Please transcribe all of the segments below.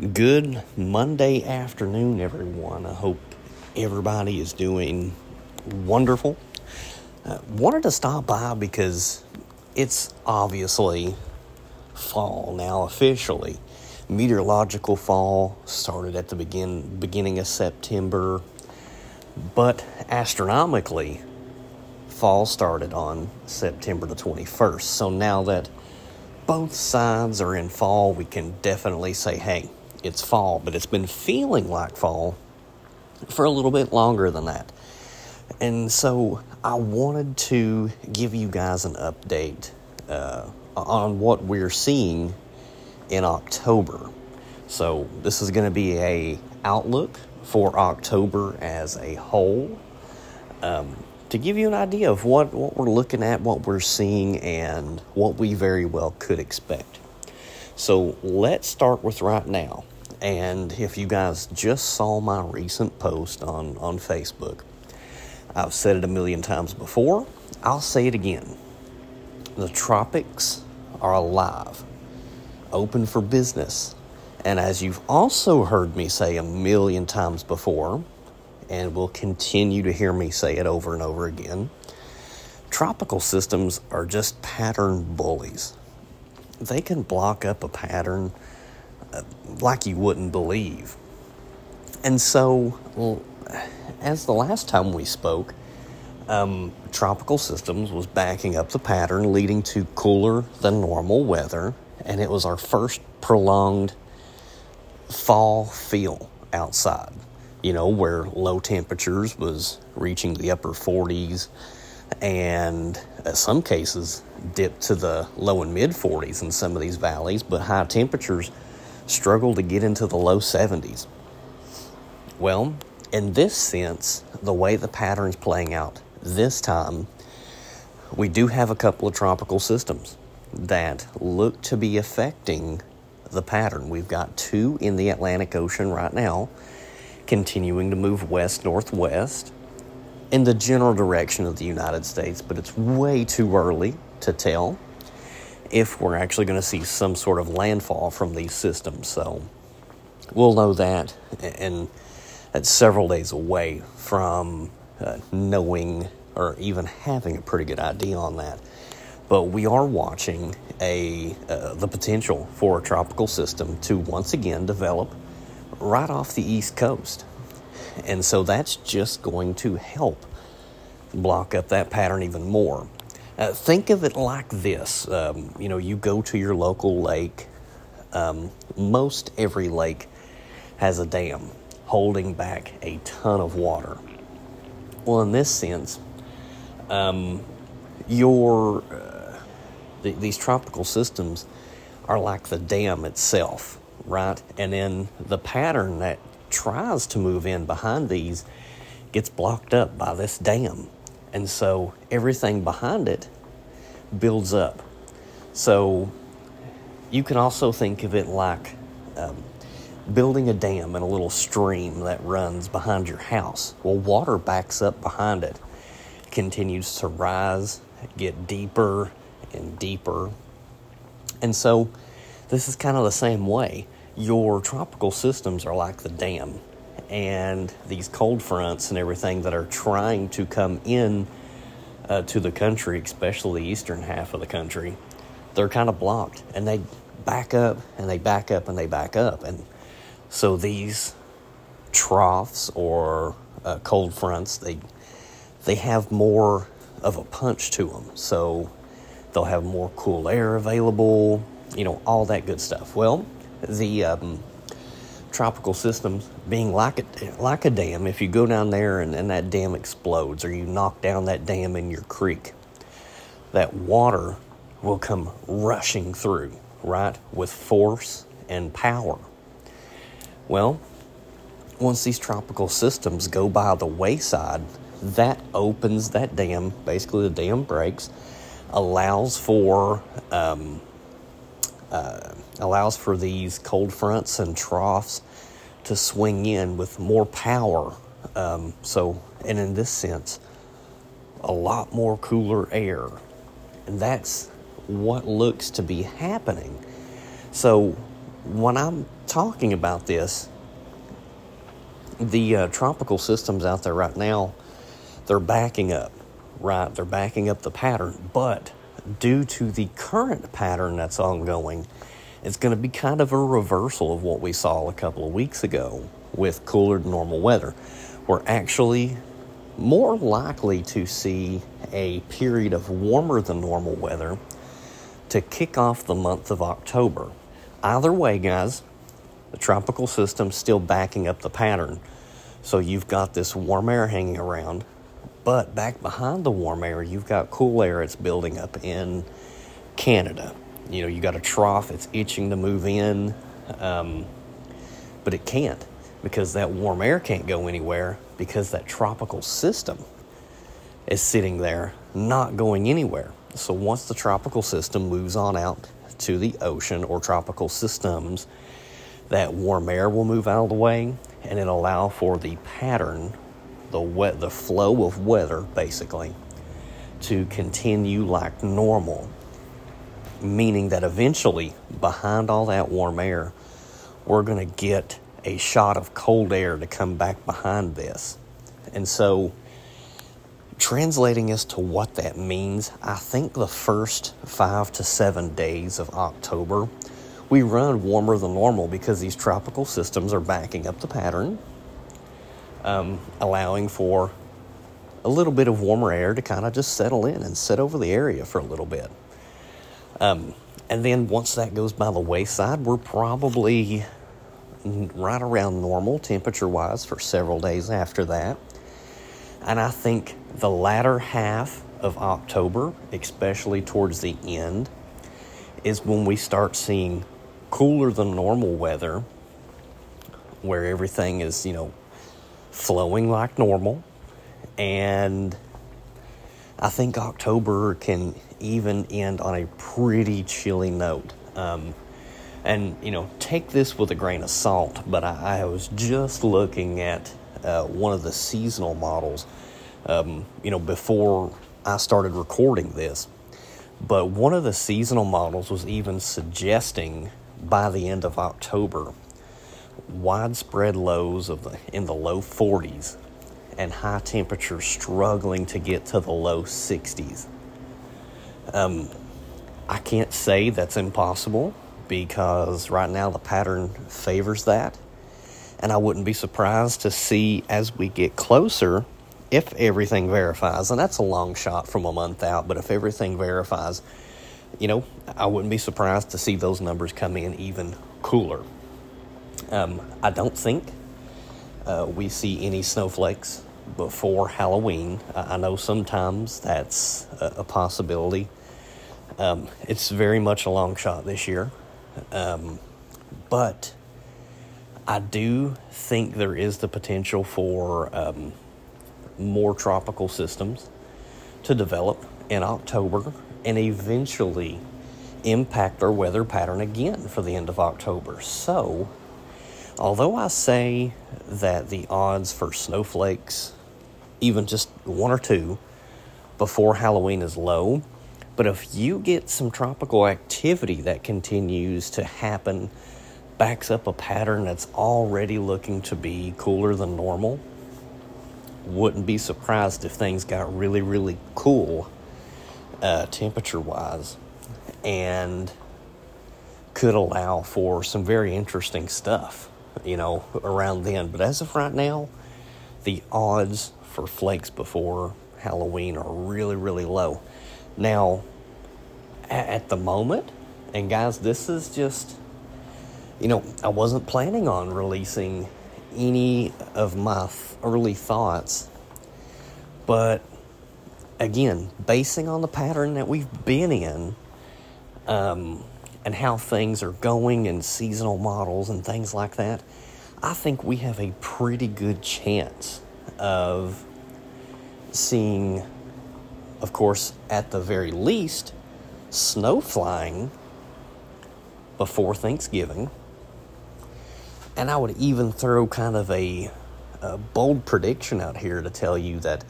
Good Monday afternoon, everyone. I hope everybody is doing wonderful. Uh, wanted to stop by because it's obviously fall now officially. Meteorological fall started at the begin beginning of September, but astronomically, fall started on September the 21st. So now that both sides are in fall, we can definitely say, hey, it's fall, but it's been feeling like fall for a little bit longer than that. And so I wanted to give you guys an update uh, on what we're seeing in October. So this is going to be a outlook for October as a whole um, to give you an idea of what, what we're looking at, what we're seeing, and what we very well could expect. So let's start with right now. And if you guys just saw my recent post on, on Facebook, I've said it a million times before. I'll say it again. The tropics are alive, open for business. And as you've also heard me say a million times before, and will continue to hear me say it over and over again, tropical systems are just pattern bullies. They can block up a pattern like you wouldn't believe. And so, as the last time we spoke, um, tropical systems was backing up the pattern, leading to cooler than normal weather, and it was our first prolonged fall feel outside. You know, where low temperatures was reaching the upper 40s, and in some cases dipped to the low and mid 40s in some of these valleys, but high temperatures struggle to get into the low 70s. Well, in this sense, the way the pattern's playing out this time, we do have a couple of tropical systems that look to be affecting the pattern. We've got two in the Atlantic Ocean right now, continuing to move west northwest in the general direction of the United States, but it's way too early to tell if we're actually going to see some sort of landfall from these systems. So we'll know that, and that's several days away from uh, knowing or even having a pretty good idea on that. But we are watching a uh, the potential for a tropical system to once again develop right off the east coast, and so that's just going to help block up that pattern even more. Uh, think of it like this um, you know, you go to your local lake, um, most every lake has a dam holding back a ton of water. Well, in this sense, um, your uh, th- these tropical systems are like the dam itself, right? And then the pattern that tries to move in behind these gets blocked up by this dam. And so everything behind it builds up. So you can also think of it like um, building a dam in a little stream that runs behind your house. Well, water backs up behind it, continues to rise, get deeper and deeper. And so this is kind of the same way. Your tropical systems are like the dam and these cold fronts and everything that are trying to come in uh, to the country, especially the eastern half of the country, they're kind of blocked and they back up and they back up and they back up. And so these troughs or uh, cold fronts, they, they have more of a punch to them. So they'll have more cool air available, you know, all that good stuff. Well, the um, tropical systems being like a, like a dam, if you go down there and, and that dam explodes or you knock down that dam in your creek, that water will come rushing through, right, with force and power. Well, once these tropical systems go by the wayside, that opens that dam, basically, the dam breaks, allows for. Um, uh, allows for these cold fronts and troughs to swing in with more power. Um, so, and in this sense, a lot more cooler air. And that's what looks to be happening. So, when I'm talking about this, the uh, tropical systems out there right now, they're backing up, right? They're backing up the pattern, but due to the current pattern that's ongoing, it's going to be kind of a reversal of what we saw a couple of weeks ago with cooler than normal weather. We're actually more likely to see a period of warmer than normal weather to kick off the month of October. Either way, guys, the tropical system's still backing up the pattern. So you've got this warm air hanging around, but back behind the warm air, you've got cool air that's building up in Canada. You know, you got a trough, it's itching to move in, um, but it can't because that warm air can't go anywhere because that tropical system is sitting there not going anywhere. So once the tropical system moves on out to the ocean or tropical systems, that warm air will move out of the way and it'll allow for the pattern, the wet, the flow of weather basically, to continue like normal. Meaning that eventually, behind all that warm air, we're going to get a shot of cold air to come back behind this. And so, translating as to what that means, I think the first five to seven days of October, we run warmer than normal because these tropical systems are backing up the pattern, um, allowing for a little bit of warmer air to kind of just settle in and sit over the area for a little bit. Um, and then once that goes by the wayside, we're probably right around normal temperature wise for several days after that. And I think the latter half of October, especially towards the end, is when we start seeing cooler than normal weather where everything is, you know, flowing like normal. And I think October can even end on a pretty chilly note. Um, and you know take this with a grain of salt but i, I was just looking at uh, one of the seasonal models um, you know before i started recording this but one of the seasonal models was even suggesting by the end of october widespread lows of the, in the low 40s and high temperatures struggling to get to the low 60s um, i can't say that's impossible because right now the pattern favors that. And I wouldn't be surprised to see as we get closer if everything verifies. And that's a long shot from a month out, but if everything verifies, you know, I wouldn't be surprised to see those numbers come in even cooler. Um, I don't think uh, we see any snowflakes before Halloween. I know sometimes that's a, a possibility. Um, it's very much a long shot this year. Um, but I do think there is the potential for um, more tropical systems to develop in October and eventually impact our weather pattern again for the end of October. So, although I say that the odds for snowflakes, even just one or two, before Halloween is low, but if you get some tropical activity that continues to happen, backs up a pattern that's already looking to be cooler than normal, wouldn't be surprised if things got really, really cool uh, temperature wise and could allow for some very interesting stuff, you know, around then. But as of right now, the odds for flakes before Halloween are really, really low. Now, at the moment, and guys, this is just, you know, I wasn't planning on releasing any of my early thoughts, but again, basing on the pattern that we've been in, um, and how things are going and seasonal models and things like that, I think we have a pretty good chance of seeing of course, at the very least, snow flying before Thanksgiving. And I would even throw kind of a, a, bold prediction out here to tell you that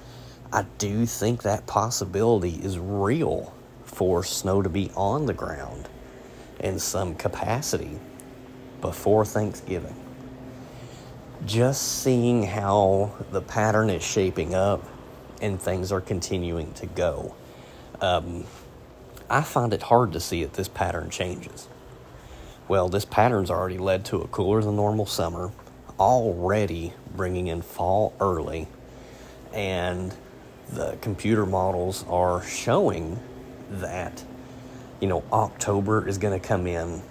I do think that possibility is real for snow to be on the ground in some capacity before Thanksgiving. Just seeing how the pattern is shaping up and things are continuing to go. Um, I find it hard to see if this pattern changes. Well, this pattern's already led to a cooler than normal summer, already bringing in fall early, and the computer models are showing that you know October is going to come in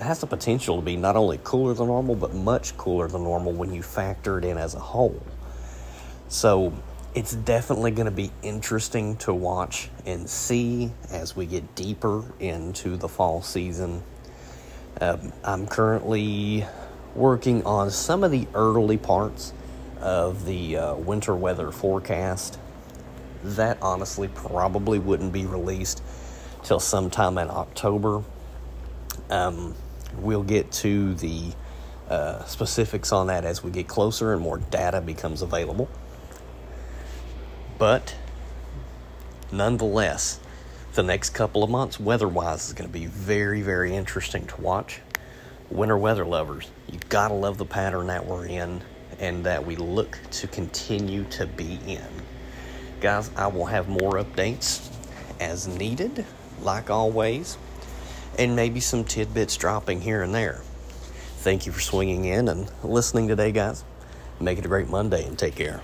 it has the potential to be not only cooler than normal but much cooler than normal when you factor it in as a whole. So, it's definitely going to be interesting to watch and see as we get deeper into the fall season. Um, I'm currently working on some of the early parts of the uh, winter weather forecast. That honestly probably wouldn't be released till sometime in October. Um, we'll get to the uh, specifics on that as we get closer and more data becomes available. But nonetheless, the next couple of months, weather wise, is going to be very, very interesting to watch. Winter weather lovers, you got to love the pattern that we're in and that we look to continue to be in. Guys, I will have more updates as needed, like always, and maybe some tidbits dropping here and there. Thank you for swinging in and listening today, guys. Make it a great Monday and take care.